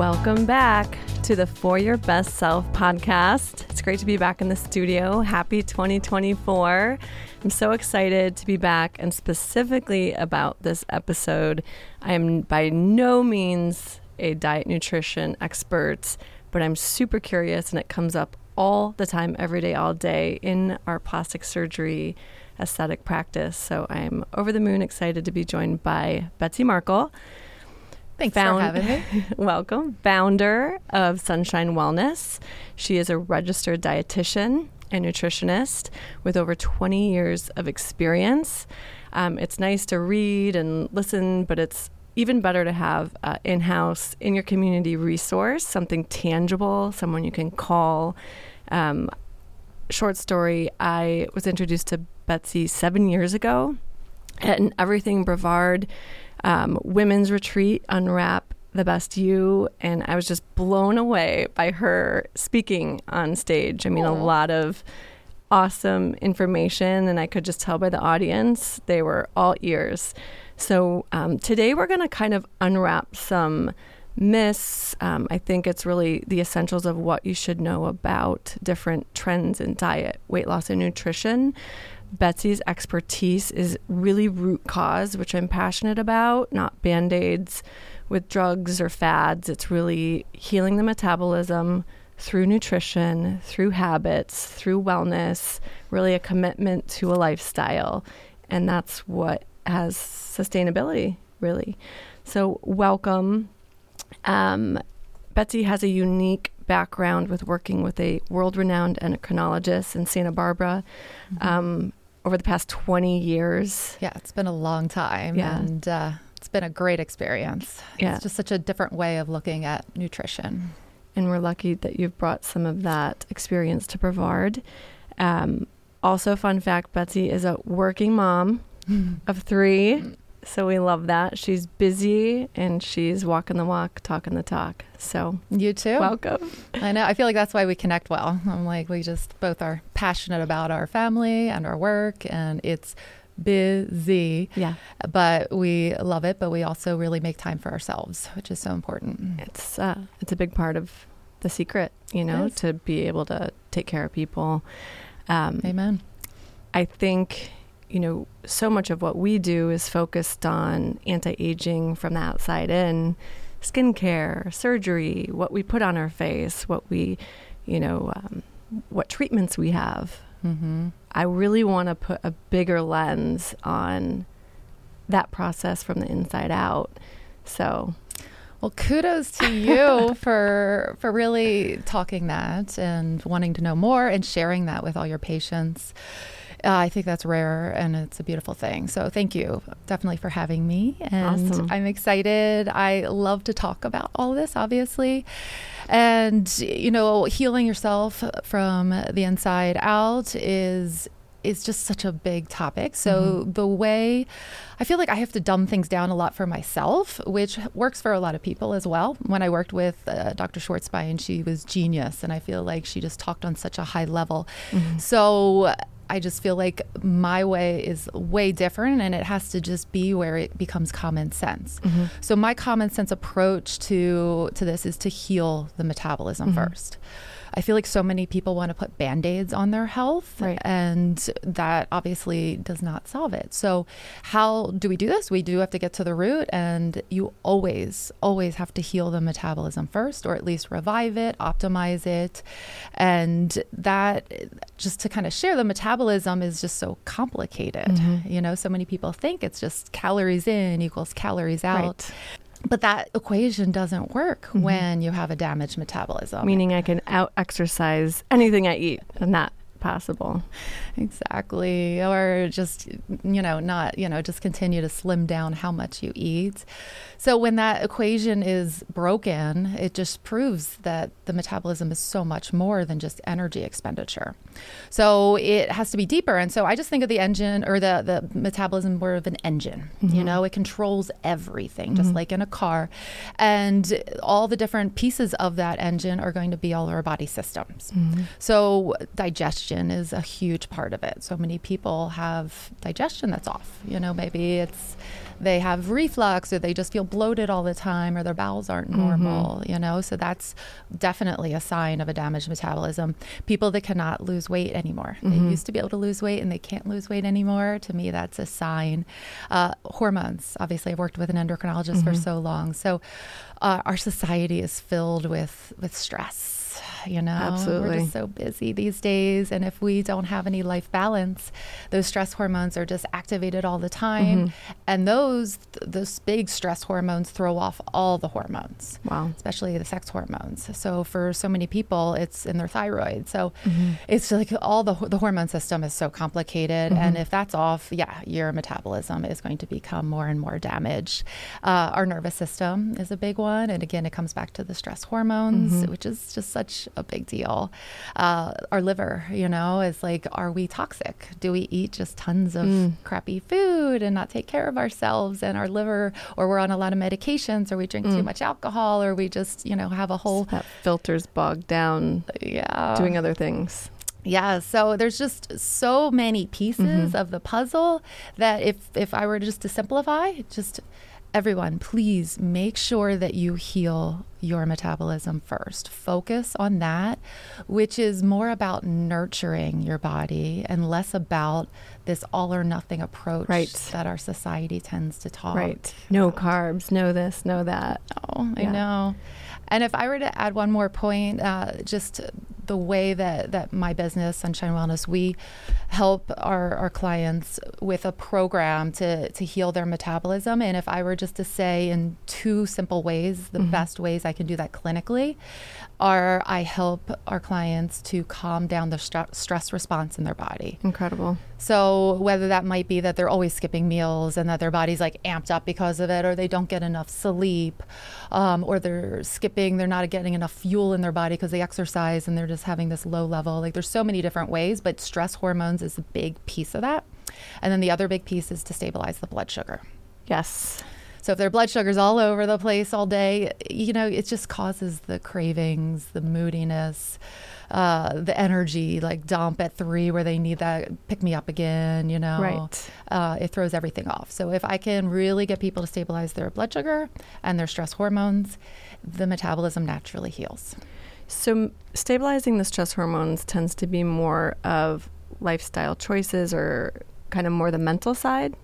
Welcome back to the For Your Best Self podcast. It's great to be back in the studio. Happy 2024. I'm so excited to be back and specifically about this episode. I am by no means a diet nutrition expert, but I'm super curious and it comes up all the time, every day, all day in our plastic surgery aesthetic practice. So I'm over the moon excited to be joined by Betsy Markle. Thanks Found, for having me. welcome. Founder of Sunshine Wellness. She is a registered dietitian and nutritionist with over 20 years of experience. Um, it's nice to read and listen, but it's even better to have uh, in house, in your community resource, something tangible, someone you can call. Um, short story I was introduced to Betsy seven years ago at an Everything Brevard um, women's retreat, Unwrap the Best You. And I was just blown away by her speaking on stage. I mean, Aww. a lot of awesome information, and I could just tell by the audience they were all ears. So um, today we're going to kind of unwrap some myths. Um, I think it's really the essentials of what you should know about different trends in diet, weight loss, and nutrition. Betsy's expertise is really root cause, which I'm passionate about, not band aids with drugs or fads. It's really healing the metabolism through nutrition, through habits, through wellness, really a commitment to a lifestyle. And that's what has sustainability, really. So, welcome. Um, Betsy has a unique background with working with a world renowned endocrinologist in Santa Barbara. Mm-hmm. Um, over the past 20 years. Yeah, it's been a long time. Yeah. And uh, it's been a great experience. Yeah. It's just such a different way of looking at nutrition. And we're lucky that you've brought some of that experience to Brevard. Um, also, fun fact Betsy is a working mom of three. So we love that. She's busy and she's walking the walk, talking the talk. So you too. Welcome. I know. I feel like that's why we connect well. I'm like we just both are passionate about our family and our work and it's busy. Yeah. But we love it, but we also really make time for ourselves, which is so important. It's uh it's a big part of the secret, you know, to be able to take care of people. Um, Amen. I think you know, so much of what we do is focused on anti aging from the outside in skincare, surgery, what we put on our face, what we, you know, um, what treatments we have. Mm-hmm. I really want to put a bigger lens on that process from the inside out. So, well, kudos to you for for really talking that and wanting to know more and sharing that with all your patients. Uh, I think that's rare and it's a beautiful thing. So thank you definitely for having me. And awesome. I'm excited. I love to talk about all this, obviously. And, you know, healing yourself from the inside out is is just such a big topic. So mm-hmm. the way I feel like I have to dumb things down a lot for myself, which works for a lot of people as well. When I worked with uh, Dr. Schwartzbein, she was genius, and I feel like she just talked on such a high level. Mm-hmm. So I just feel like my way is way different and it has to just be where it becomes common sense. Mm-hmm. So my common sense approach to to this is to heal the metabolism mm-hmm. first. I feel like so many people want to put band aids on their health, right. and that obviously does not solve it. So, how do we do this? We do have to get to the root, and you always, always have to heal the metabolism first, or at least revive it, optimize it. And that, just to kind of share, the metabolism is just so complicated. Mm-hmm. You know, so many people think it's just calories in equals calories out. Right. But that equation doesn't work mm-hmm. when you have a damaged metabolism. Meaning I can out exercise anything I eat and that possible. Exactly. Or just, you know, not, you know, just continue to slim down how much you eat. So when that equation is broken, it just proves that the metabolism is so much more than just energy expenditure. So it has to be deeper. And so I just think of the engine or the, the metabolism more of an engine. Mm-hmm. You know, it controls everything, just mm-hmm. like in a car. And all the different pieces of that engine are going to be all our body systems. Mm-hmm. So digestion digestion is a huge part of it. So many people have digestion that's off. You know, maybe it's they have reflux or they just feel bloated all the time or their bowels aren't Mm-hmm. normal, you know? So that's definitely a sign of a damaged metabolism. People that cannot lose weight anymore. They Mm-hmm. used to be able to lose weight and they can't lose weight anymore. To me, that's a sign. Uh, hormones. Obviously, I've worked with an endocrinologist for Mm-hmm. so long. So uh, our society is filled with, with stress. You know, we're just so busy these days. And if we don't have any life balance, those stress hormones are just activated all the time. Mm-hmm. And those, th- those big stress hormones throw off all the hormones Wow. especially the sex hormones. So for so many people, it's in their thyroid. So Mm-hmm. it's like all the the hormone system is so complicated, and Mm-hmm. if that's off, yeah, your metabolism is going to become more and more damaged. Uh, our nervous system is a big one, and again, it comes back to the stress hormones, Mm-hmm. which is just such a big deal. Uh, our liver, you know, is like, are we toxic? Do we eat just tons of Mm. crappy food and not take care of ourselves and our liver, or we're on a lot of medications, or we drink Mm. too much alcohol, or we just, you know, have a whole That filter's bogged down yeah doing other things. yeah so there's just so many pieces of the puzzle that if if i were just to simplify just everyone please make sure that you heal your metabolism first focus on that which is more about nurturing your body and less about this all or nothing approach Right. that our society tends to talk Right. No carbs, no this, no that. Oh, I Yeah. know. And if I were to add one more point, uh, just the way that, that my business, Sunshine Wellness, we help our, our clients with a program to, to heal their metabolism. And if I were just to say in two simple ways, the best ways I can do that clinically are I help our clients to calm down the stre- stress response in their body. Incredible. So whether that might be that they're always skipping meals and that their body's like amped up because of it, or they don't get enough sleep, um, or they're skipping, they're not getting enough fuel in their body because they exercise and they're just having this low level. Like there's so many different ways, but stress hormones is a big piece of that. And then the other big piece is to stabilize the blood sugar. Yes. So if their blood sugar's all over the place all day, you know, it just causes the cravings, the moodiness, uh, the energy like dump at three where they need that pick me up again, you know. Right. Uh, it throws everything off. So if I can really get people to stabilize their blood sugar and their stress hormones, the metabolism naturally heals. So stabilizing the stress hormones tends to be more of lifestyle choices or kind of more the mental side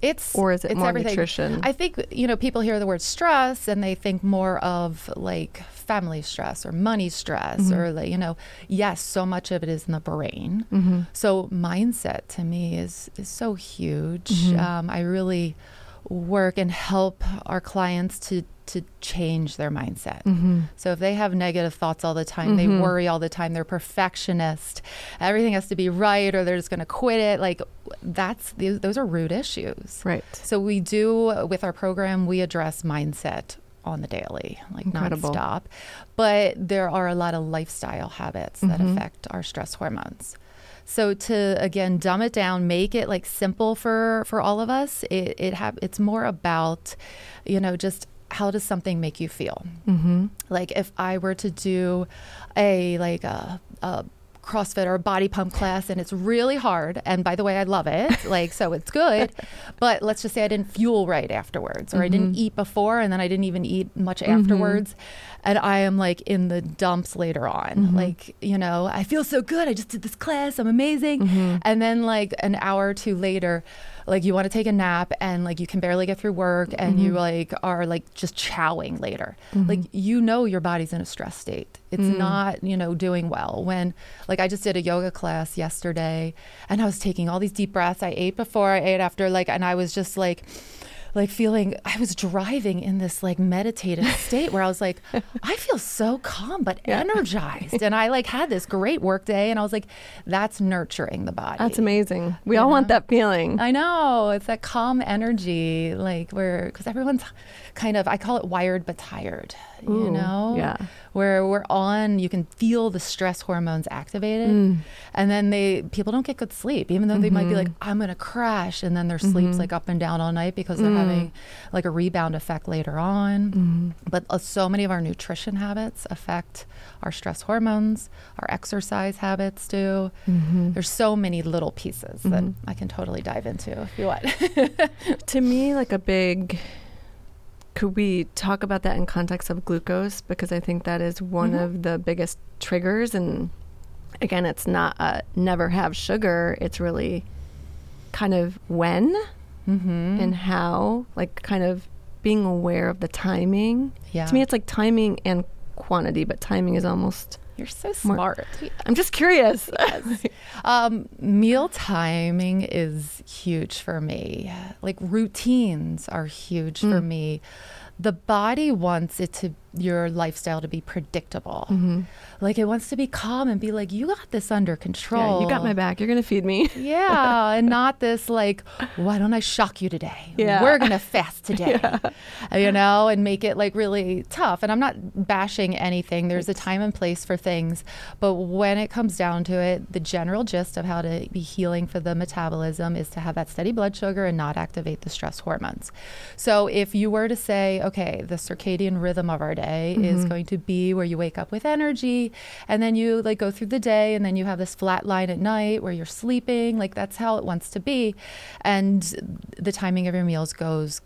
It's or is it it's more everything. nutrition? I think you know people hear the word stress and they think more of like family stress or money stress Mm-hmm. or like, you know yes so much of it is in the brain. mm-hmm. So mindset to me is is so huge. Mhm. Um, I really work and help our clients to to change their mindset. Mm-hmm. So if they have negative thoughts all the time, they Mhm. worry all the time, they're perfectionist, everything has to be right, or they're just going to quit it. Like that's those those are root issues. Right. So we do with our program, we address mindset on the daily, like Incredible. nonstop. But there are a lot of lifestyle habits that Mhm. affect our stress hormones. So to again dumb it down, make it like simple for for all of us. It it have it's more about, you know, just how does something make you feel? Mm-hmm. Like if I were to do a like a, a CrossFit or a body pump class and it's really hard, and by the way, I love it, like so it's good, but let's just say I didn't fuel right afterwards, or I didn't Mhm. eat before, and then I didn't even eat much Mhm. afterwards, and I am like in the dumps later on, Mhm. like you know I feel so good, I just did this class, I'm amazing, Mhm. and then like an hour or two later like you want to take a nap and like you can barely get through work and you Mhm. like are like just chowing later Mhm. like you know your body's in a stress state it's Mm. not you know doing well when like i just did a yoga class yesterday and i was taking all these deep breaths i ate before i ate after like and i was just like like feeling I was driving in this like meditative state where I was like, I feel so calm but Yeah. energized. And I like had this great work day and I was like, that's nurturing the body. That's amazing. We You all want that feeling. I know. It's that calm energy, like where, because everyone's kind of, I call it wired but tired, you know? yeah. Where we're on, you can feel the stress hormones activated. Mm. And then they, people don't get good sleep, even though they might be Mhm. like, I'm to crash. And then their sleep's Mhm. like up and down all night because they're Mm. having like a rebound effect later on. Mm-hmm. But uh, so many of our nutrition habits affect our stress hormones, our exercise habits do. Mm-hmm. There's so many little pieces that I can totally dive into if you want. to me, like a big. Could we talk about that in context of glucose? Because I think that is one Mhm. of the biggest triggers. And again, it's not a never have sugar. It's really kind of when mm-hmm. and how, like kind of being aware of the timing. yeah. To me, it's like timing and quantity, but timing is almost. You're so more- smart. I'm just curious. Um, meal timing is huge for me. Like routines are huge for Mm. me. The body wants it to your lifestyle to be predictable. Mhm. Like it wants to be calm and be like, you got this under control. Yeah, you got my back. You're gonna feed me. Yeah, and not this like, why don't I shock you today? Yeah. We're gonna fast today, you know, and make it like really tough. And I'm not bashing anything. There's a time and place for things, but when it comes down to it, the general gist of how to be healing for the metabolism is to have that steady blood sugar and not activate the stress hormones. So if you were to say, okay, the circadian rhythm of our day is Mhm. going to be where you wake up with energy and then you like go through the day and then you have this flat line at night where you're sleeping like that's how it wants to be and the timing of your meals goes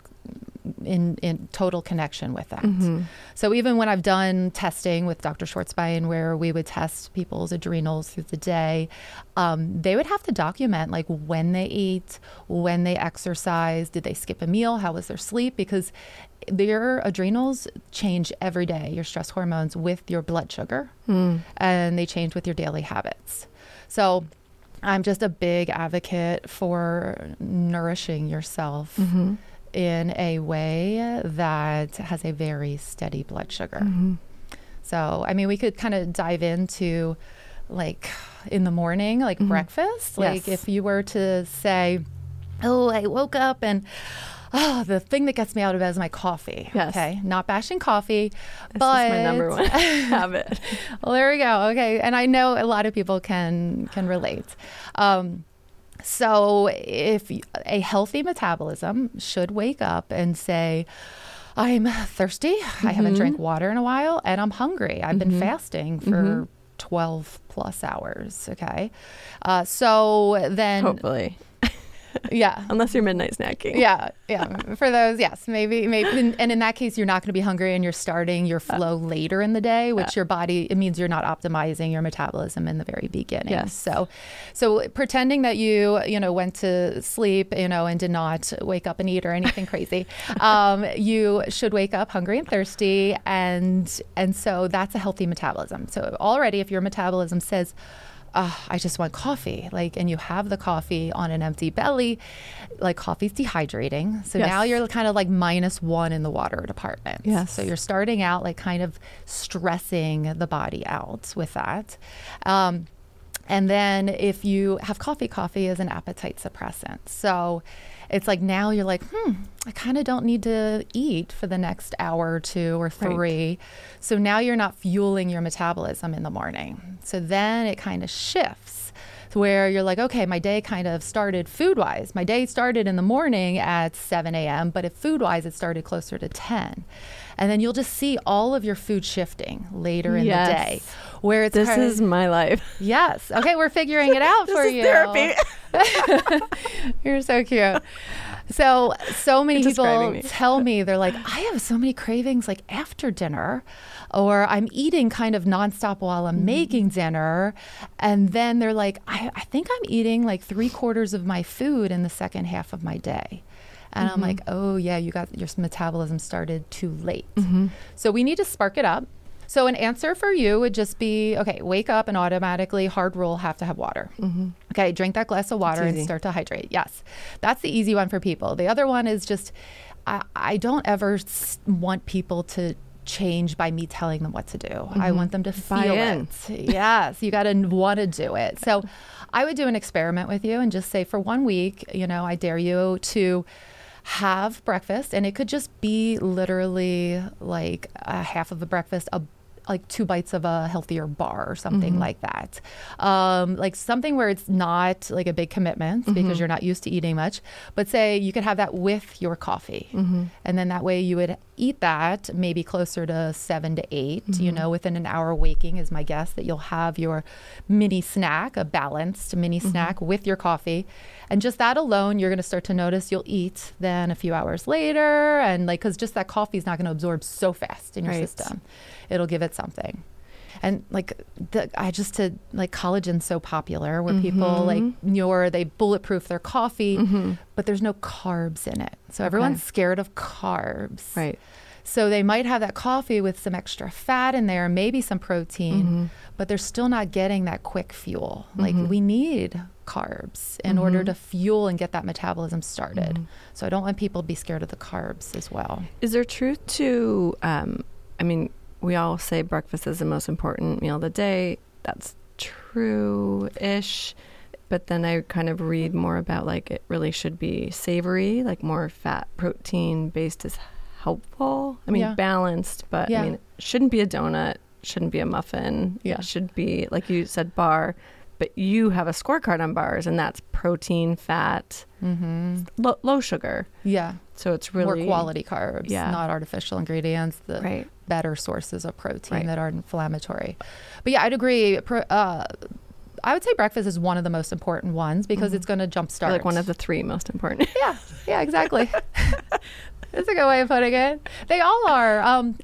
in in total connection with that. Mhm. So even when I've done testing with Dr. Schwartzbein, where we would test people's adrenals through the day, um, they would have to document like when they eat, when they exercise, did they skip a meal, how was their sleep, because their adrenals change every day, your stress hormones with your blood sugar, Mm. and they change with your daily habits. So I'm just a big advocate for nourishing yourself Mhm. In a way that has a very steady blood sugar. Mhm. So, I mean, we could kind of dive into like in the morning, like Mhm. breakfast. Like Yes. if you were to say, Oh, I woke up and oh, the thing that gets me out of bed is my coffee. Yes. Okay. Not bashing coffee, This but is my number one habit. well, there we go. Okay, and I know a lot of people can can relate. Um, so, if a healthy metabolism should wake up and say, "I'm thirsty. I haven't Mhm. drank water in a while, and I'm hungry. I've been Mhm. fasting for." Mhm. 12 plus hours okay uh, so then Hopefully, yeah unless you're midnight snacking. yeah, yeah. For those, yes, maybe, maybe, and- in that case, you're not going to be hungry, and you're starting your flow later in the day, which your body it means you're not optimizing your metabolism in the very beginning. Yes. So, so pretending that you, you know, went to sleep, you know, and did not wake up and eat or anything crazy, um, you should wake up hungry and thirsty, and and so that's a healthy metabolism. So already, if your metabolism says uh, I just want coffee. Like, and you have the coffee on an empty belly, like coffee's dehydrating. So Yes. now you're kind of like minus one in the water department. Yes. So you're starting out like kind of stressing the body out with that. Um, and then if you have coffee, coffee is an appetite suppressant. So it's like now you're like, hmm, I kind of don't need to eat for the next hour or two or three. Right. So now you're not fueling your metabolism in the morning. So then it kind of shifts where you're like, okay, my day kind of started food wise. My day started in the morning at 7 a.m., but if food wise, it started closer to 10. And then you'll just see all of your food shifting later in Yes. the day. Where it's This is my life. Yes. Okay, we're figuring it out This for is you. therapy. You're so cute. So, so many You're people me. tell me they're like, I have so many cravings like after dinner, or I'm eating kind of nonstop while I'm Mm-hmm. making dinner. And then they're like, I, I think I'm eating like three quarters of my food in the second half of my day. And I'm Mm-hmm. like, oh, yeah, you got your metabolism started too late. Mm-hmm. So we need to spark it up. So an answer for you would just be okay, wake up and automatically hard rule have to have water. Mm-hmm. Okay, drink that glass of water and start to hydrate. Yes. That's the easy one for people. The other one is just I, I don't ever want people to change by me telling them what to do. I want them to Mm-hmm. Feel it. yes, you got to want to do it. So I would do an experiment with you and just say for one week, you know, I dare you to have breakfast and it could just be literally like a half of a breakfast a like two bites of a healthier bar or something Mhm. like that. Um, like something where it's not like a big commitment Mhm. because you're not used to eating much. But say you could have that with your coffee. Mm-hmm. And then that way you would eat that maybe closer to seven to 8 you Mhm. know, within an hour waking is my guess that you'll have your mini snack, a balanced mini Mhm. snack with your coffee. And just that alone, you're going to start to notice you'll eat then a few hours later. And like, because just that coffee is not going to absorb so fast in your Right. system, it'll give it something. And like, the, I just did like collagen's so popular where people like, or they bulletproof their coffee, Mm-hmm. but there's no carbs in it. So Okay. everyone's scared of carbs. Right. So they might have that coffee with some extra fat in there, maybe some protein, Mhm. but they're still not getting that quick fuel. Like Mhm. we need carbs in order Mhm. to fuel and get that metabolism started. Mhm. So I don't want people to be scared of the carbs as well. Is there truth to? Um, I mean, we all say breakfast is the most important meal of the day. That's true-ish. But then I kind of read more about like it really should be savory, like more fat, protein based is helpful. I mean, Yeah. balanced, but Yeah. I mean, it shouldn't be a donut, shouldn't be a muffin. Yeah. It should be like you said, bar. But you have a scorecard on bars, and that's protein, fat, Mm-hmm. low, low sugar. Yeah, So it's really more quality carbs, Yeah. not artificial ingredients. The Right. Better sources of protein Right. that are inflammatory. But yeah, I'd agree. Pro- Uh, I would say breakfast is one of the most important ones because Mhm. it's going to jumpstart. Like one of the three most important. Yeah, yeah, exactly. That's a good way of putting it. They all are. Um,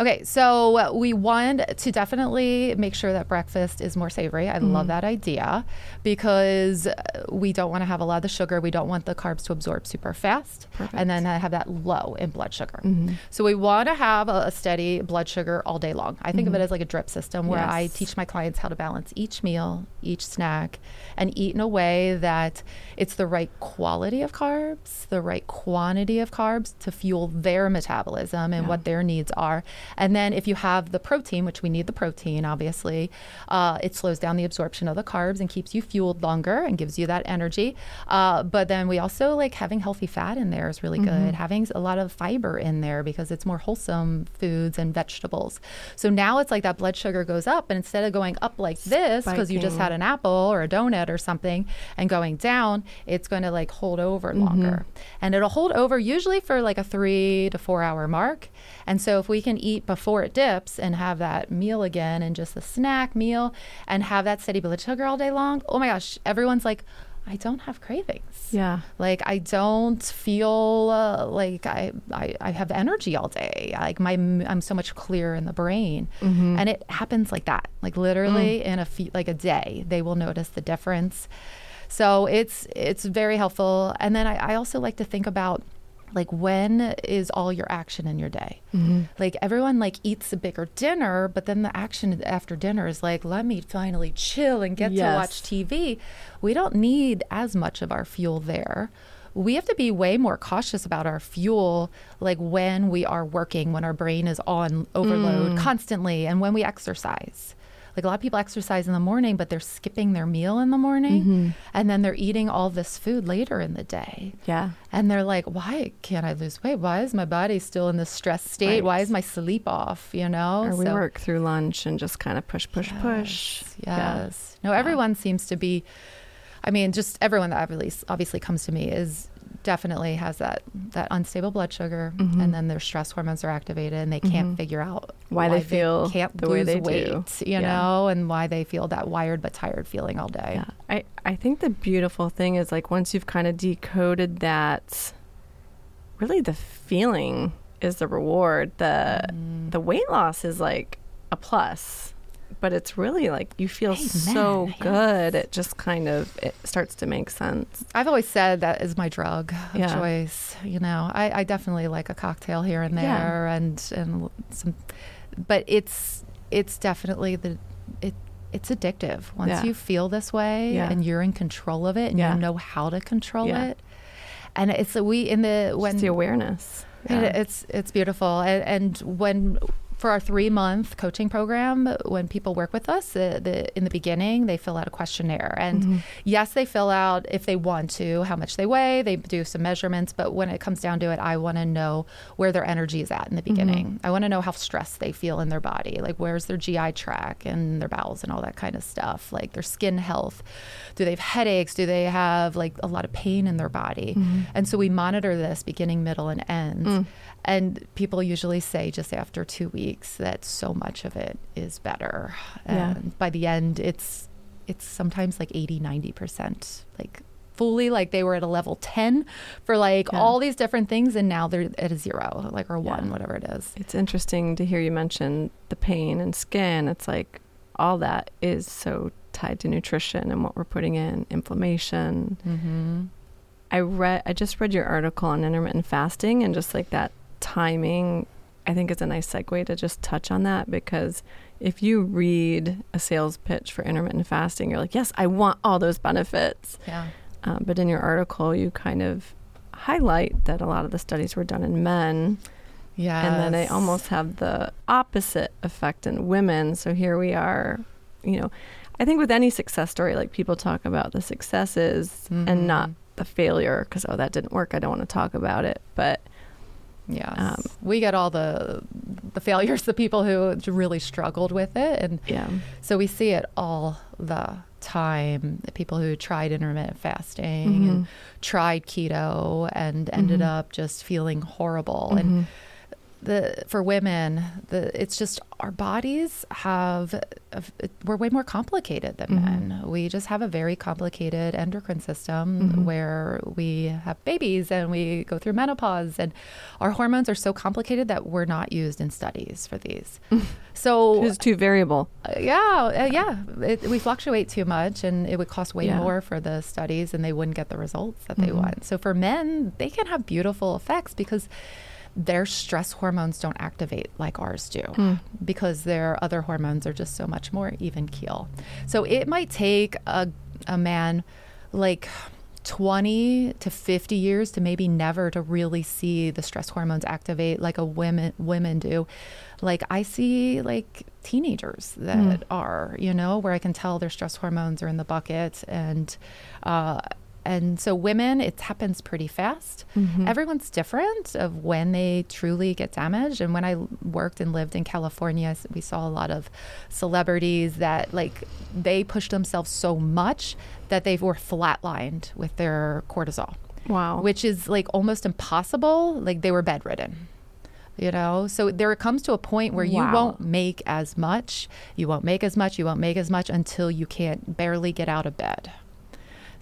okay, so we want to definitely make sure that breakfast is more savory. I love Mhm. that idea because uh, we don't want to have a lot of the sugar. We don't want the carbs to absorb super fast Perfect. and then have that low in blood sugar. Mhm. So we want to have a, a steady blood sugar all day long. I think of Mhm. it as like a drip system where I teach my clients how to balance each meal, each snack, and eat in a way that it's the right quality of carbs, the right quantity of carbs to fuel their metabolism and Yeah. what their needs are. And then if you have the protein, which we need the protein, obviously, uh, it slows down the absorption of the carbs and keeps you fueled longer and gives you that energy. Uh, but then we also like having healthy fat in there is really good. Mhm. Having a lot of fiber in there because it's more wholesome foods and vegetables. So now it's like that blood sugar goes up, and instead of going up like this because you just had an apple or a donut or something and going down, it's going to like hold over longer. And it'll hold over usually for like a three to four hour mark. And so if we can eat before it dips and have that meal again and just a snack meal and have that steady blood sugar all day long, oh my gosh, everyone's like, I don't have cravings. Yeah. Like I don't feel uh, like I, I I have energy all day. Like my I'm so much clearer in the brain, Mhm. and it happens like that. Like literally in a few, like a day, they will notice the difference. So it's it's very helpful. And then I, I also like to think about like when is all your action in your day? Mhm. like everyone like eats a bigger dinner but then the action after dinner is like let me finally chill and get to watch tv we don't need as much of our fuel there. We have to be way more cautious about our fuel like when we are working when our brain is on overload Mm. constantly and when we exercise like a lot of people exercise in the morning but they're skipping their meal in the morning Mhm. and then they're eating all this food later in the day Yeah. and they're like, why can't I lose weight? Why is my body still in this stress state? Right. Why is my sleep off? You know? Or we So- work through lunch and just kind of push, push, push. Yes. Yeah. No, everyone seems to be. I mean, just everyone that obviously obviously comes to me is definitely has that that unstable blood sugar, Mhm. and then their stress hormones are activated, and they can't Mhm. figure out Why they feel can't the way lose they do. weight, you Yeah. know, and why they feel that wired but tired feeling all day. Yeah. I, I think the beautiful thing is like once you've kind of decoded that, really the feeling is the reward. The Mm. the weight loss is like a plus, but it's really like you feel so Amen. good. It just kind of it starts to make sense. I've always said that is my drug of Yeah. choice. You know, I, I definitely like a cocktail here and Yeah. there, and and some, but it's it's definitely the it it's addictive. Once Yeah. you feel this way Yeah. and you're in control of it and Yeah. you know how to control Yeah. it, and it's we in the when Just the awareness. it- it's it's beautiful, and, and when for our three month coaching program, when people work with us, the, the, in the beginning, they fill out a questionnaire. And mm-hmm. yes, they fill out, if they want to, how much they weigh, they do some measurements. But when it comes down to it, I want to know where their energy is at in the beginning. Mm-hmm. I want to know how stressed they feel in their body, like where's their GI tract and their bowels and all that kind of stuff, like their skin health. Do they have headaches? Do they have like a lot of pain in their body? Mm-hmm. And so we monitor this beginning, middle, and end. Mm. And people usually say just after two weeks that so much of it is better. Yeah. And by the end, it's it's sometimes like 80, 90%. Like fully like they were at a level 10 for like yeah. all these different things and now they're at a zero like or one yeah. whatever it is it's interesting to hear you mention the pain and skin it's like all that is so tied to nutrition and what we're putting in inflammation mm-hmm. i read i just read your article on intermittent fasting and just like that timing, I think it's a nice segue to just touch on that because if you read a sales pitch for intermittent fasting, you're like, yes, I want all those benefits. Yeah. Um, but in your article, you kind of highlight that a lot of the studies were done in men. Yeah. And then they almost have the opposite effect in women. So here we are, you know, I think with any success story, like people talk about the successes mm-hmm. and not the failure because, oh, that didn't work. I don't want to talk about it. But Yes. Um, we get all the the failures, the people who really struggled with it, and yeah. So we see it all the time. The people who tried intermittent fasting mm-hmm. and tried keto and ended mm-hmm. up just feeling horrible, mm-hmm. and the for women, the it's just our bodies have we're way more complicated than mm-hmm. men. We just have a very complicated endocrine system mm-hmm. where we have babies and we go through menopause and our hormones are so complicated that we're not used in studies for these. So it's too variable. Uh, yeah, uh, yeah, it, we fluctuate too much and it would cost way yeah. more for the studies and they wouldn't get the results that mm-hmm. they want. So for men, they can have beautiful effects because their stress hormones don't activate like ours do mm. because their other hormones are just so much more even keel. So it might take a, a man like 20 to 50 years to maybe never to really see the stress hormones activate like a women women do like i see like teenagers that mm. are you know where i can tell their stress hormones are in the bucket and uh, and so women it happens pretty fast. Mm-hmm. everyone's different of when they truly get damaged. And when i worked and lived in california we saw a lot of celebrities that like they pushed themselves so much that they were flatlined with their cortisol. Wow. Which is like almost impossible. Like they were bedridden you know? So there comes to a point where wow. you won't make as much. You won't make as much. You won't make as much until you can't barely get out of bed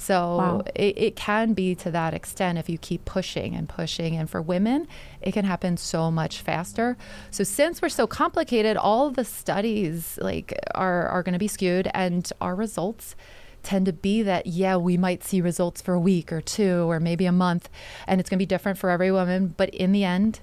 so wow. it, it can be to that extent if you keep pushing and pushing. And for women, it can happen so much faster. So since we're so complicated, all the studies like are, are going to be skewed and our results tend to be that yeah we might see results for a week or two or maybe a month and it's going to be different for every woman but in the end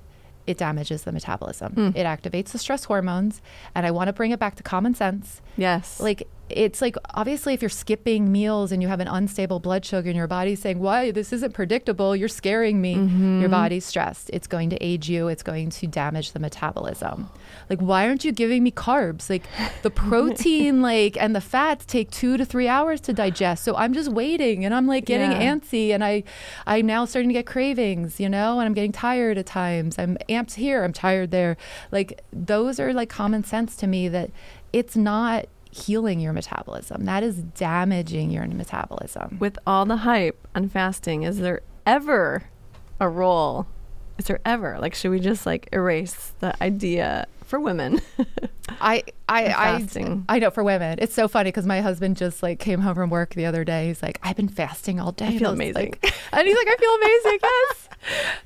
it damages the metabolism. Mm. It activates the stress hormones. And I want to bring it back to common sense. Yes. Like it's like obviously if you're skipping meals and you have an unstable blood sugar in your body saying why this isn't predictable you're scaring me. Mm-hmm. your body's stressed. It's going to age you. It's going to damage the metabolism. Like why aren't you giving me carbs? Like the protein like and the fats take two to three hours to digest. So i'm just waiting and i'm like getting yeah. antsy and i i'm now starting to get cravings you know and i'm getting tired at times. I'm amped here. I'm tired there. Like those are like common sense to me that it's not healing your metabolism. That is damaging your metabolism. With all the hype on fasting, is there ever a role? Is there ever like should we just like erase the idea for women? I I I, I know for women. It's so funny because my husband just like came home from work the other day. He's like, I've been fasting all day. I feel amazing. Like, and he's like, I feel amazing. yes.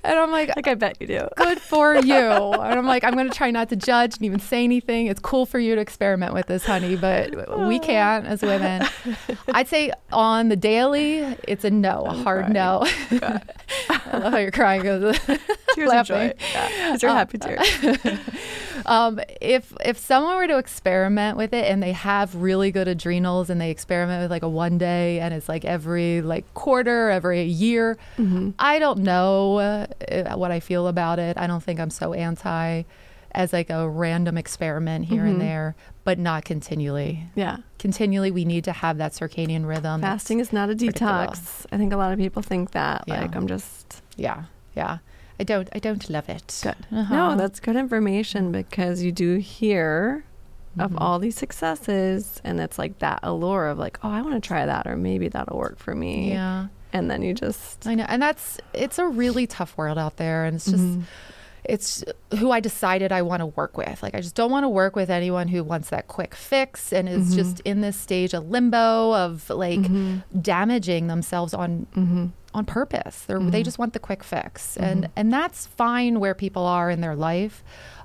And I'm like, like I bet you do. Good for you. and I'm like, I'm going to try not to judge and even say anything. It's cool for you to experiment with this, honey, but we can't as women. I'd say on the daily, it's a no, a hard crying. no. I love how you're crying. Tears of joy. Yeah. These are um, happy tears. Um, if if someone were to experiment with it and they have really good adrenals and they experiment with like a one day and it's like every like quarter, every year, mm-hmm. I don't know uh, what I feel about it. I don't think I'm so anti as like a random experiment here Mhm. and there, but not continually. Yeah. Continually, we need to have that circadian rhythm. Fasting is not a detox. I think a lot of people think that. Yeah. Like I'm just Yeah, yeah. I don't. I don't love it. Uh-huh. No, that's good information because you do hear of Mhm. all these successes and it's like that allure of like, oh, I want to try that or maybe that'll work for me. Yeah, And then you just I know, and that's it's a really tough world out there, and it's just Mhm. it's who I decided I want to work with. Like I just don't want to work with anyone who wants that quick fix and is Mhm. just in this stage of limbo of like Mhm. damaging themselves on Mhm. On purpose. They're, They just want the quick fix, and Mhm. and that's fine where people are in their life.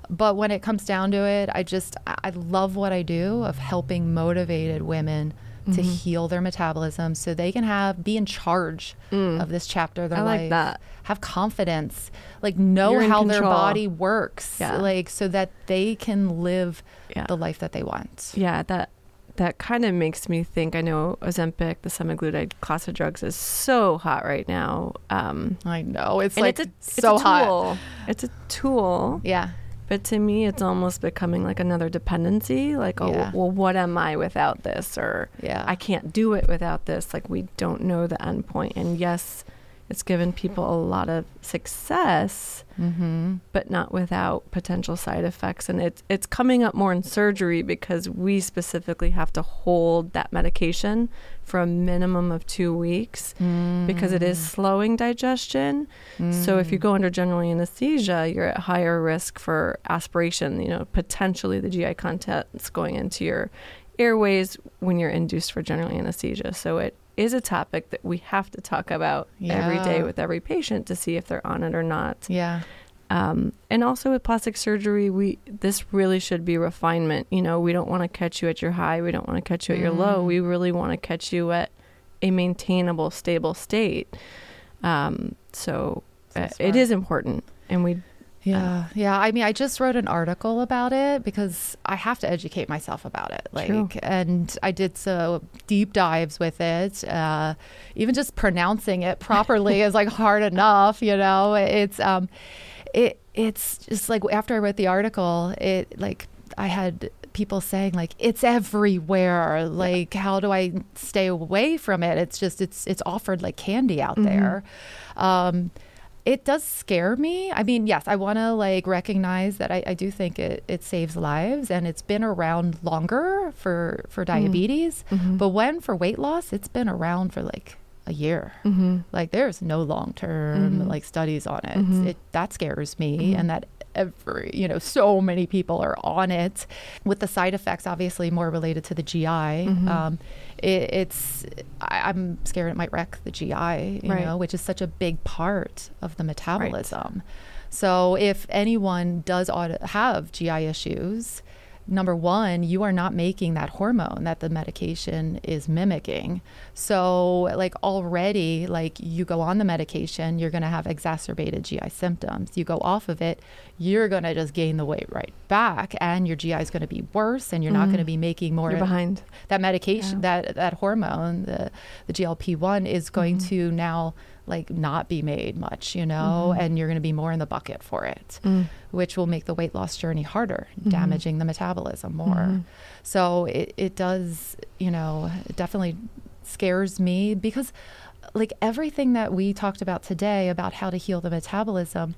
But when it comes down to it, I just I love what I do of helping motivated women to Mhm. heal their metabolism so they can have be in charge Mm. of this chapter of their I life. like that. Have confidence, like know You're how their body works, Yeah. like so that they can live Yeah. the life that they want. Yeah, that that kind of makes me think. I know Ozempic, the semaglutide class of drugs, is so hot right now. Um, I know it's like it's a, it's so a hot. tool. It's a tool. Yeah, But to me, it's almost becoming like another dependency. Like, oh, Yeah. well, what am I without this? Or yeah. I can't do it without this. Like, we don't know the end point. And yes, it's given people a lot of success, mm-hmm. but not without potential side effects. And it's it's coming up more in surgery because we specifically have to hold that medication for a minimum of two weeks because it is slowing digestion. So if you go under general anesthesia, you're at higher risk for aspiration, you know, potentially the GI contents going into your airways when you're induced for general anesthesia. So it is a topic that we have to talk about every day with every patient to see if they're on it or not. yeah, Um, and also with plastic surgery, we this really should be refinement. You know, we don't want to catch you at your high. We don't want to catch you at your low. Mm. We really want to catch you at a maintainable, stable state. Um, so uh, it is important, and we Yeah, yeah. I mean, I just wrote an article about it because I have to educate myself about it. Like, True. and I did so deep dives with it. Uh, even just pronouncing it properly is like hard enough. You know, it's um, it it's just like after I wrote the article, it like I had people saying like it's everywhere like how do i stay away from it it's just it's it's offered like candy out Mhm. there um it does scare me. I mean, yes, I want to like recognize that I, I do think it, it saves lives and it's been around longer for, for diabetes. Mhm. But when for weight loss, it's been around for like a year. Mhm. Like there's no long term Mhm. like studies on it. Mhm. It that scares me Mhm. and that every you know so many people are on it with the side effects obviously more related to the GI. Mhm. Um, it, it's I, I'm scared it might wreck the GI, you Right. know, which is such a big part of the metabolism. So if anyone does have GI issues, number one, you are not making that hormone that the medication is mimicking. So, like already, like you go on the medication, you're going to have exacerbated GI symptoms. You go off of it, you're going to just gain the weight right back, and your GI is going to be worse, and you're not Mhm. going to be making more You're behind. that medication Yeah. that that hormone the the GLP-1 is going Mhm. to now like not be made much you know Mhm. and you're going to be more in the bucket for it Mm. which will make the weight loss journey harder Mhm. damaging the metabolism more Mhm. so it, it does you know it definitely scares me because like everything that we talked about today about how to heal the metabolism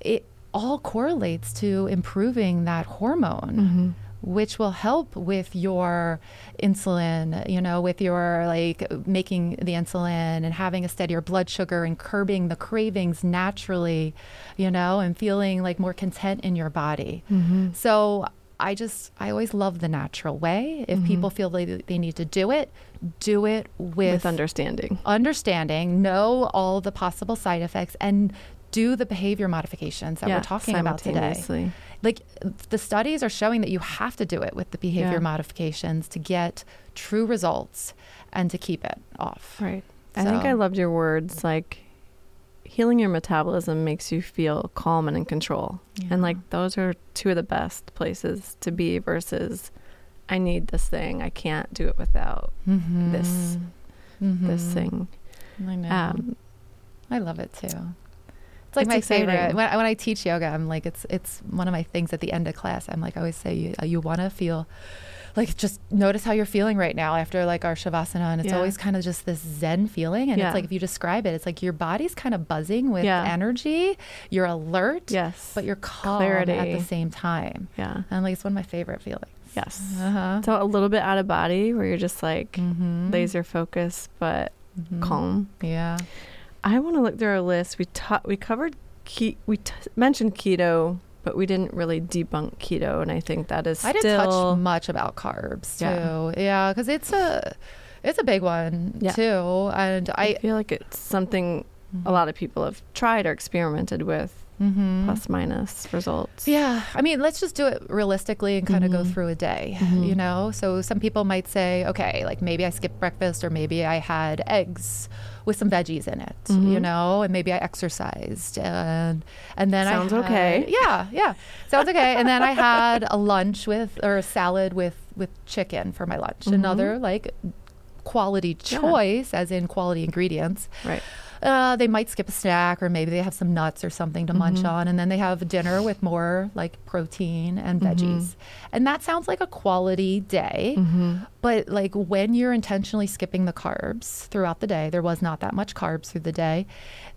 it all correlates to improving that hormone Mhm. Which will help with your insulin, you know, with your like making the insulin and having a steadier blood sugar and curbing the cravings naturally, you know, and feeling like more content in your body. Mhm. So I just, I always love the natural way. If Mhm. people feel they, they need to do it, do it with, With understanding. understanding, know all the possible side effects, and do the behavior modifications that Yeah, we're talking about today like the studies are showing that you have to do it with the behavior Yeah. modifications to get true results and to keep it off. Right. I think I loved your words like healing your metabolism makes you feel calm and in control. And like those are two of the best places to be versus I need this thing. I can't do it without Mhm. this this Mhm. thing. I know. Um, I love it too. It's like It's my exciting. favorite. When, when I teach yoga, I'm like, it's it's one of my things at the end of class. I'm like, I always say, you, you want to feel, like, just notice how you're feeling right now after like our shavasana, and it's Yeah. always kind of just this zen feeling. And Yeah. it's like if you describe it, it's like your body's kind of buzzing with Yeah. energy. You're alert, Yes. but you're calm at the same time. yeah. And like it's one of my favorite feelings. Yes. Uh-huh. So a little bit out of body where you're just like Mhm. laser focused but Mhm. calm. Yeah. I want to look through our list. We ta- we covered ke- we t- mentioned keto, but we didn't really debunk keto, and I think that is I didn't touch much about carbs Yeah. too. Yeah, because it's a it's a big one Yeah. too, and I I feel like it's something a lot of people have tried or experimented with, Mhm. plus minus results. Yeah, I mean, let's just do it realistically and kind of go through a day, Mhm. you know? So some people might say, okay, like maybe I skipped breakfast or maybe I had eggs with some veggies in it, you Mhm. know, and maybe I exercised and and then Sounds I had, okay. Yeah, yeah. Sounds okay. and then I had a lunch with or a salad with with chicken for my lunch. Mhm. Another like quality Yeah. choice as in quality ingredients Right. uh, they might skip a snack or maybe they have some nuts or something to munch Mhm. on and then they have dinner with more like protein and Mhm. veggies and that sounds like a quality day Mm-hmm. But like when you're intentionally skipping the carbs throughout the day there was not that much carbs through the day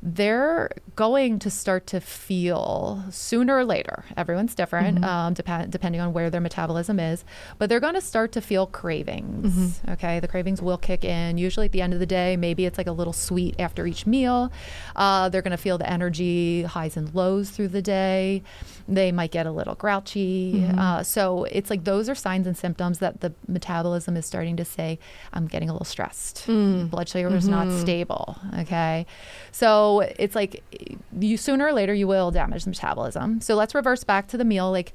they're going to start to feel sooner or later everyone's different Mhm. um, depend, depending on where their metabolism is but they're going to start to feel cravings Mhm. okay the cravings will kick in usually at the end of the day maybe it's like a little sweet after each meal uh, they're going to feel the energy highs and lows through the day they might get a little grouchy Mhm. uh, so it's like those are signs and symptoms that the metabolism is starting to say i'm getting a little stressed. Mm. blood sugar is not Mhm. stable. Okay? So it's like you sooner or later you will damage the metabolism. So let's reverse back to the meal. Like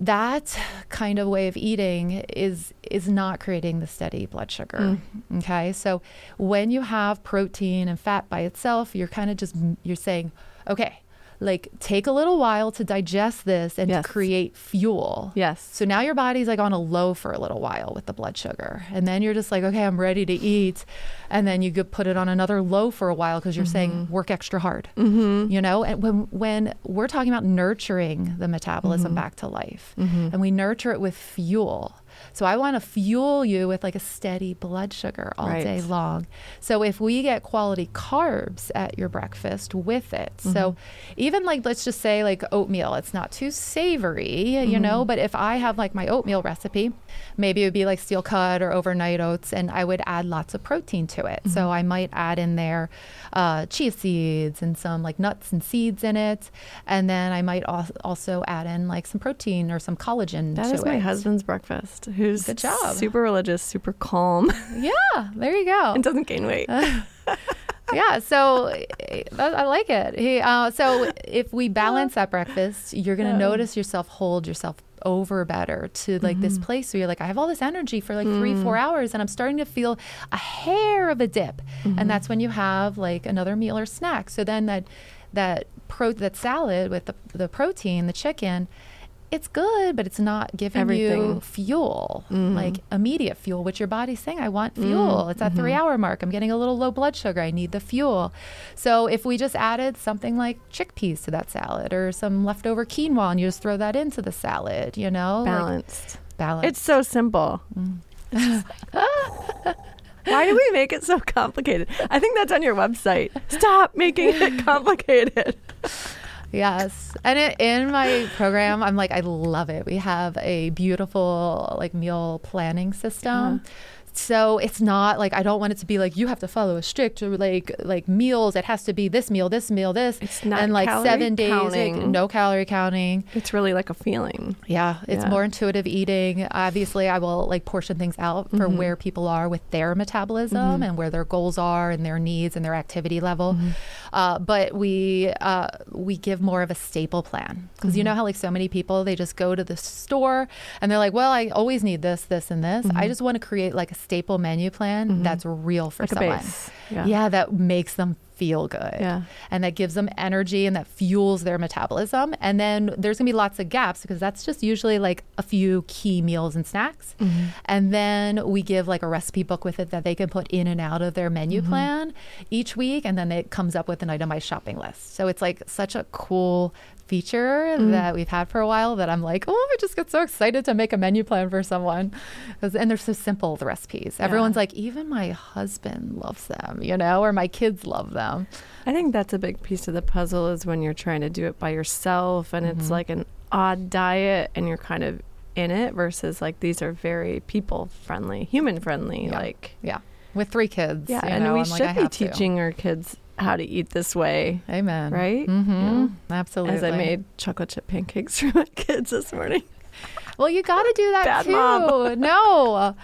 that kind of way of eating is is not creating the steady blood sugar. Okay? So when you have protein and fat by itself you're kind of just you're saying okay like take a little while to digest this and Yes. create fuel Yes. so now your body's like on a low for a little while with the blood sugar. And then you're just like, okay, I'm ready to eat. And then you could put it on another low for a while because you're saying work extra hard. mm-hmm. You know, and when when we're talking about nurturing the metabolism Mhm. back to life Mm-hmm. and we nurture it with fuel. So I want to fuel you with like a steady blood sugar all Right. day long. So if we get quality carbs at your breakfast with it. So mm-hmm. even like let's just say like oatmeal, it's not too savory, you mm-hmm. know, but if I have like my oatmeal recipe, maybe it would be like steel cut or overnight oats and I would add lots of protein to it. So mm-hmm. I might add in there uh, chia seeds and some like nuts and seeds in it. And then I might al- also add in like some protein or some collagen That is my it. husband's breakfast. Who's Good job. super religious, super calm, Yeah, there you go. and doesn't gain weight. yeah, so eh, I like it. He, uh, so if we balance that breakfast, you're going to Yeah. notice yourself hold yourself over better to like this Mm-hmm. place where you're like, I have all this energy for like three, Mm. four hours, and I'm starting to feel a hair of a dip, Mm-hmm. and that's when you have like another meal or snack. So then that that pro that salad with the the protein, the chicken. It's good, but it's not giving you fuel, Mm. like immediate fuel, which your body's saying, I want fuel. Mm, It's mhm. three hour mark. I'm getting a little low blood sugar. I need the fuel. So if we just added something like chickpeas to that salad or some leftover quinoa and you just throw that into the salad, you know? like Balanced. It's so simple. Mm. Why do we make it so complicated? I think that's on your website. Stop making it complicated. Yes. And it, in my program, I'm like, I love it. We have a beautiful like meal planning system. Uh-huh. So it's not like I don't want it to be like you have to follow a strict like like meals. It has to be this meal, this meal, this. It's not and like seven days, like, no calorie counting. It's really like a feeling. Yeah, it's Yeah. more intuitive eating. Obviously, I will like portion things out for Mhm. where people are with their metabolism Mhm. and where their goals are and their needs and their activity level. Mm-hmm. Uh, but we uh, we give more of a staple plan because you Mhm. know how like so many people they just go to the store and they're like, well, I always need this, this, and this. I Mhm. just want to create like a staple menu plan Mhm. that's real for Like someone. base. Yeah. that makes them feel good. Yeah. And that gives them energy and that fuels their metabolism. And then there's going to be lots of gaps because that's just usually like a few key meals and snacks. Mm-hmm. And then we give like a recipe book with it that they can put in and out of their menu Mm-hmm. plan each week. And then it comes up with an itemized shopping list. So it's like such a cool feature Mm. that we've had for a while that I'm like, oh, I just get so excited to make a menu plan for someone. And they're so simple, the recipes. Everyone's like, even my husband loves them, you know, or my kids love them. I think that's a big piece of the puzzle is when you're trying to do it by yourself and it's Mhm. like an odd diet and you're kind of in it versus like these are very people friendly, human friendly. Yeah. Like, Yeah. With three kids. yeah, and know, we I'm should I be have to. teaching our kids how to eat this way. Amen. Right? Mm-hmm. Yeah. Absolutely. As I made chocolate chip pancakes for my kids this morning. Well, you got to do that Bad too. mom. No.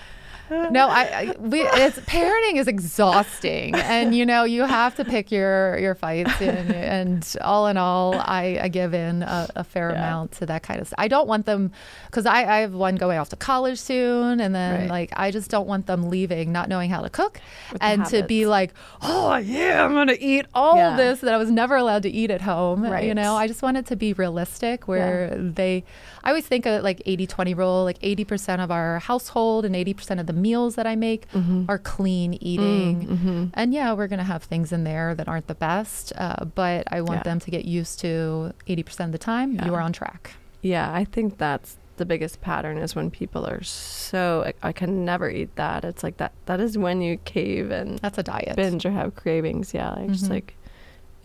No, I, I we it's parenting is exhausting, and you know you have to pick your your fights, and, and all in all, I, I give in a, a fair Yeah. amount to that kind of. stuff. I don't want them because I, I have one going off to college soon, and then Right. like I just don't want them leaving not knowing how to cook, With and to be like, oh yeah, I'm gonna eat all Yeah. this that I was never allowed to eat at home. Right. You know, I just want it to be realistic where they I always think of like 80-20 rule, like 80% of our household and 80% of the meals that I make Mm-hmm. are clean eating. Mm-hmm. And yeah, we're going to have things in there that aren't the best, uh, but I want Yeah. them to get used to 80% of the time Yeah. you are on track. Yeah, I think that's the biggest pattern is when people are so I, can never eat that. It's like that that is when you cave and That's a diet. binge or have cravings. Yeah, like just Mhm. like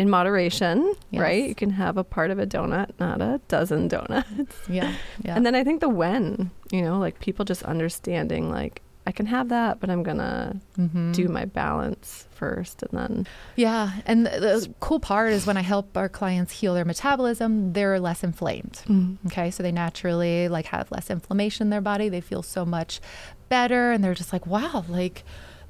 in moderation, right? You can have a part of a donut, not a dozen donuts. Yeah. Yeah. And then I think the when, you know, like people just understanding like I can have that, but I'm gonna Mhm. do my balance first and then Yeah, and the, the cool part is when I help our clients heal their metabolism, they're less inflamed. Okay, so they naturally like have less inflammation in their body. They feel so much better, and they're just like, wow, like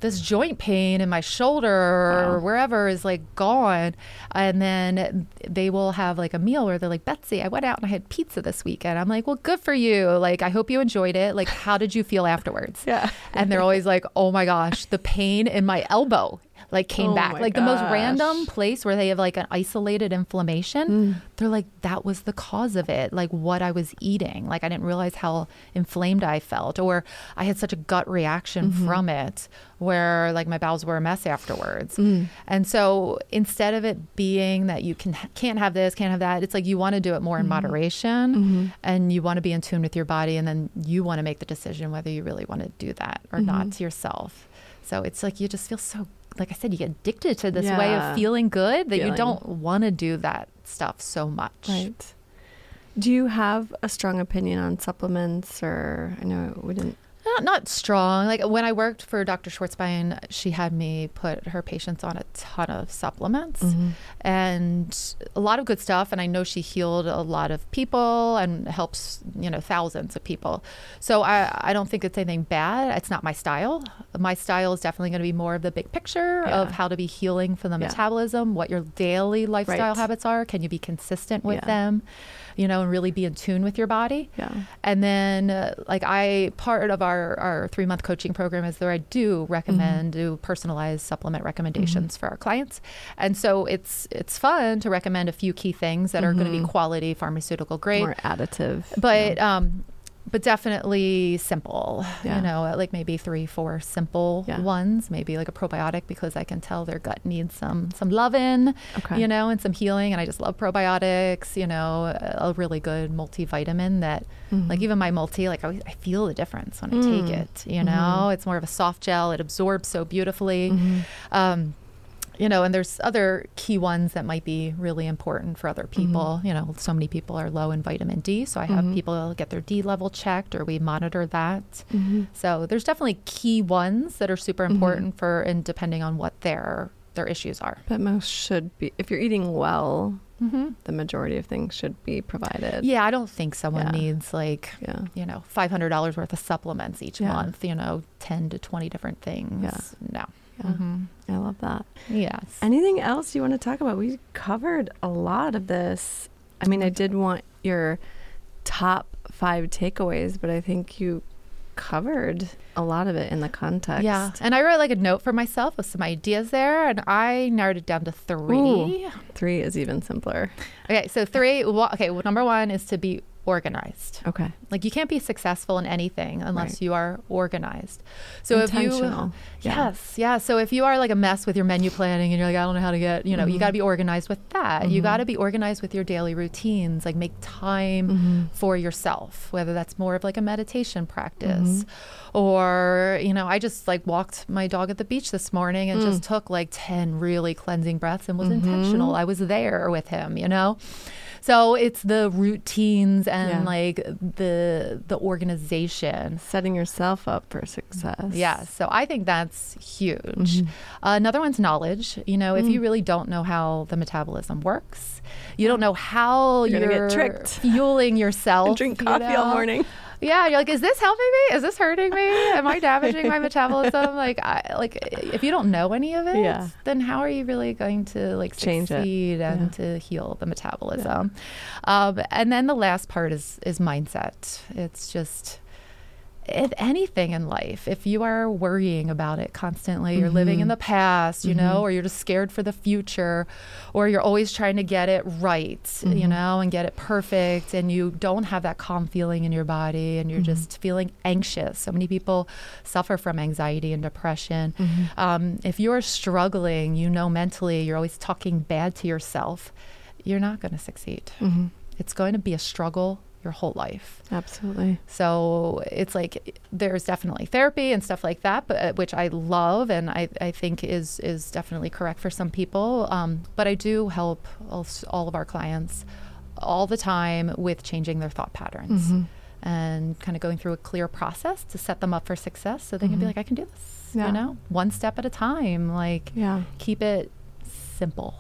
this joint pain in my shoulder or wherever is like gone. And then they will have like a meal where they're like, Betsy, I went out and I had pizza this weekend. I'm like, well, good for you. Like, I hope you enjoyed it. Like, how did you feel afterwards? Yeah. and they're always like, "Oh my gosh, the pain in my elbow like came Oh back." Like the most random place where they have like an isolated inflammation. Mm. They're like, "That was the cause of it. Like what I was eating. Like I didn't realize how inflamed I felt, or I had such a gut reaction Mm-hmm. from it, where like my bowels were a mess afterwards." Mm. And so instead of it being that you can can't have this, can't have that, it's like you want to do it more in moderation Mm-hmm. and you want to be in tune with your body and then you want to make the decision whether you really want to do that or not Mhm. to yourself. So it's like you just feel so like I said you get addicted to this way of feeling good that you don't want to do that stuff so much. Right. Do you have a strong opinion on supplements or I know we didn't Not, not strong. Like when I worked for Dr. Schwarzbein, she had me put her patients on a ton of supplements Mm-hmm. and a lot of good stuff. And I know she healed a lot of people and helps, you know, thousands of people. So I, I don't think it's anything bad. It's not my style. My style is definitely going to be more of the big picture Yeah. of how to be healing for the Yeah. metabolism, what your daily lifestyle Right. habits are. Can you be consistent with Yeah. them, you know, and really be in tune with your body? Yeah. And then, uh, like I, part of our our three month coaching program is there. I do recommend do personalized supplement recommendations for our clients, and so it's it's fun to recommend a few key things that are going to be quality pharmaceutical grade, More additive. but yeah. um, but definitely simple. Yeah. You know, like maybe three, four simple Yeah. ones. Maybe like a probiotic because I can tell their gut needs some some loving okay. you know, and some healing. And I just love probiotics, you know, a really good multivitamin that, Mhm. like, even my multi, like, I, I feel the difference when I Mm. take it, you know, Mhm. it's more of a soft gel, it absorbs so beautifully. Mhm. Um, you know, and there's other key ones that might be really important for other people. You know, so many people are low in vitamin D. So I have Mhm. people get their D level checked or we monitor that. Mhm. So there's definitely key ones that are super Mhm. important for, and depending on what their their issues are. But most should be if you're eating well, Mm-hmm. the majority of things should be provided. Yeah, I don't think someone Yeah. needs like Yeah. you know five hundred dollars worth of supplements each Yeah. month. You know, ten to twenty different things. No. Yeah. Mhm. I love that. Yes. Anything else you want to talk about? We covered a lot of this. I mean, I did want your top five takeaways, but I think you covered a lot of it in the context. Yeah. And I wrote like a note for myself with some ideas there, and I narrowed it down to three. Ooh, three is even simpler. Okay. So, three, well, okay, well, number one is to be organized. Okay. Like you can't be successful in anything unless Right. you are organized. So if you Yeah. Yes, yeah. So if you are like a mess with your menu planning and you're like I don't know how to get, you know, you Mhm. got to be organized with that. You Mhm. got to be organized with your daily routines, like make time Mhm. for yourself, whether that's more of like a meditation practice Mm-hmm. or, you know, I just like walked my dog at the beach this morning and Mm. just took like 10 really cleansing breaths and was Mhm. intentional. I was there with him, you know? So it's the routines and Yeah. like the the organization. Setting yourself up for success. Yes. So I think that's huge. Mhm. Uh, another one's knowledge. You know, if Mm. you really don't know how the metabolism works, you don't know how You're you're, gonna get tricked. fueling yourself. And drink you coffee all morning. Yeah, you're like, is this helping me? Is this hurting me? Am I damaging my metabolism? Like, I, like if you don't know any of it, Yeah. then how are you really going to like Change it. succeed and to heal the metabolism? Um, and then the last part is is mindset. It's just if anything in life, if you are worrying about it constantly, you're living in Mhm. the past, you Mhm. know, or you're just scared for the future, or you're always trying to get it right, you Mhm. know, and get it perfect, and you don't have that calm feeling in your body, and you're Mhm. just feeling anxious. So many people suffer from anxiety and depression. Mhm. Um, if you're struggling, you know, mentally, you're always talking bad to yourself, you're not going to succeed. It's going to be a struggle your whole life. Absolutely. So it's like there's definitely therapy and stuff like that, but uh, which I love and I, I think is is definitely correct for some people. Um, but I do help all, all of our clients all the time with changing their thought patterns Mhm. and kind of going through a clear process to set them up for success, so they can be Mhm. like, I can do this. Yeah. You know, one step at a time. Like Yeah. keep it simple.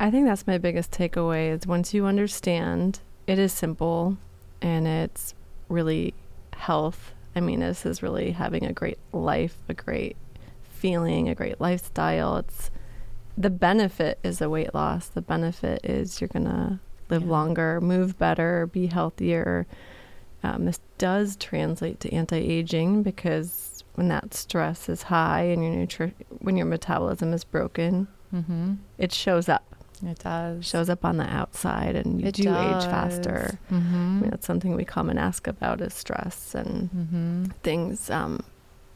I think that's my biggest takeaway is once you understand it is simple and it's really health. I mean, this is really having a great life, a great feeling, a great lifestyle. It's the benefit is the weight loss. The benefit is you're going to live Yeah. longer, move better, be healthier. Um, this does translate to anti-aging because when that stress is high and your nutri- when your metabolism is broken, Mm-hmm. it shows up It does. shows up on the outside and you It do age faster. I Mm-hmm. mean, that's something we come and ask about is stress and Mm-hmm. things. Um,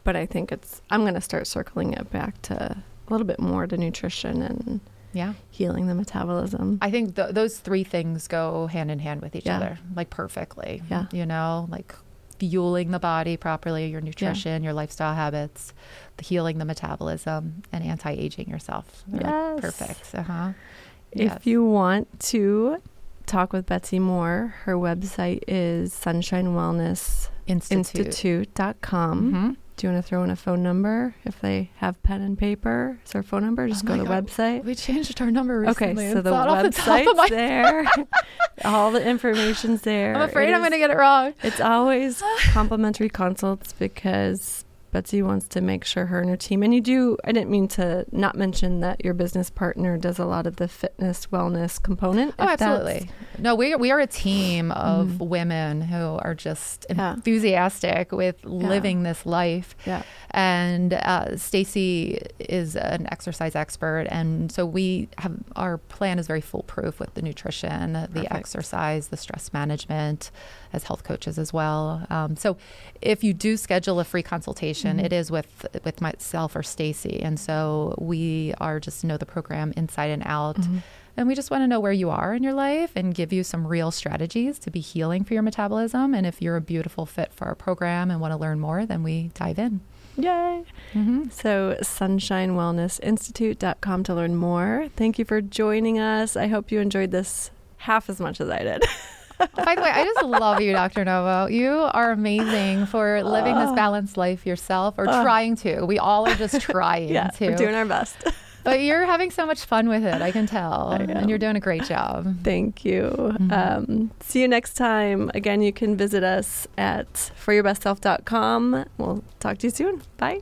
but I think it's, I'm going to start circling it back to a little bit more to nutrition and Yeah. healing the metabolism. I think th- those three things go hand in hand with each Yeah. other, like perfectly. Yeah. You know, like fueling the body properly, your nutrition, your lifestyle habits, the healing the metabolism, and anti aging yourself. They're, like, Yes. perfect. Uh If you want to talk with Betsy more, her website is sunshinewellnessinstitute.com. Institute. com. Mhm. Do you want to throw in a phone number if they have pen and paper? Is there a phone number? Just Oh go to the God. website. We changed our number recently. Okay, so the not off the top website's of my- there. All the information's there. I'm afraid It I'm going to get it wrong. It's always complimentary consults because Betsy wants to make sure her and her team, and you do, I didn't mean to not mention that your business partner does a lot of the fitness wellness component. Oh, absolutely. No, we we are a team of Mhm. women who are just Yeah. enthusiastic with living this life. Yeah. And uh, Stacy is an exercise expert, and so we have our plan is very foolproof with the nutrition, the exercise, the stress management, as health coaches as well. Um, so, if you do schedule a free consultation, Mhm. it is with with myself or Stacy, and so we are just know the program inside and out. Mhm. And we just want to know where you are in your life and give you some real strategies to be healing for your metabolism. And if you're a beautiful fit for our program and want to learn more, then we dive in. Yay. Mm-hmm. So, sunshinewellnessinstitute.com to learn more. Thank you for joining us. I hope you enjoyed this half as much as I did. By the way, I just love you, Dr. Novo. You are amazing for living this Oh. balanced life yourself or Oh. trying to. We all are just trying yeah, to. we're doing our best. but you're having so much fun with it, I can tell. I and you're doing a great job. Thank you. Mhm. Um, see you next time. Again, you can visit us at foryourbestself.com. We'll talk to you soon. Bye.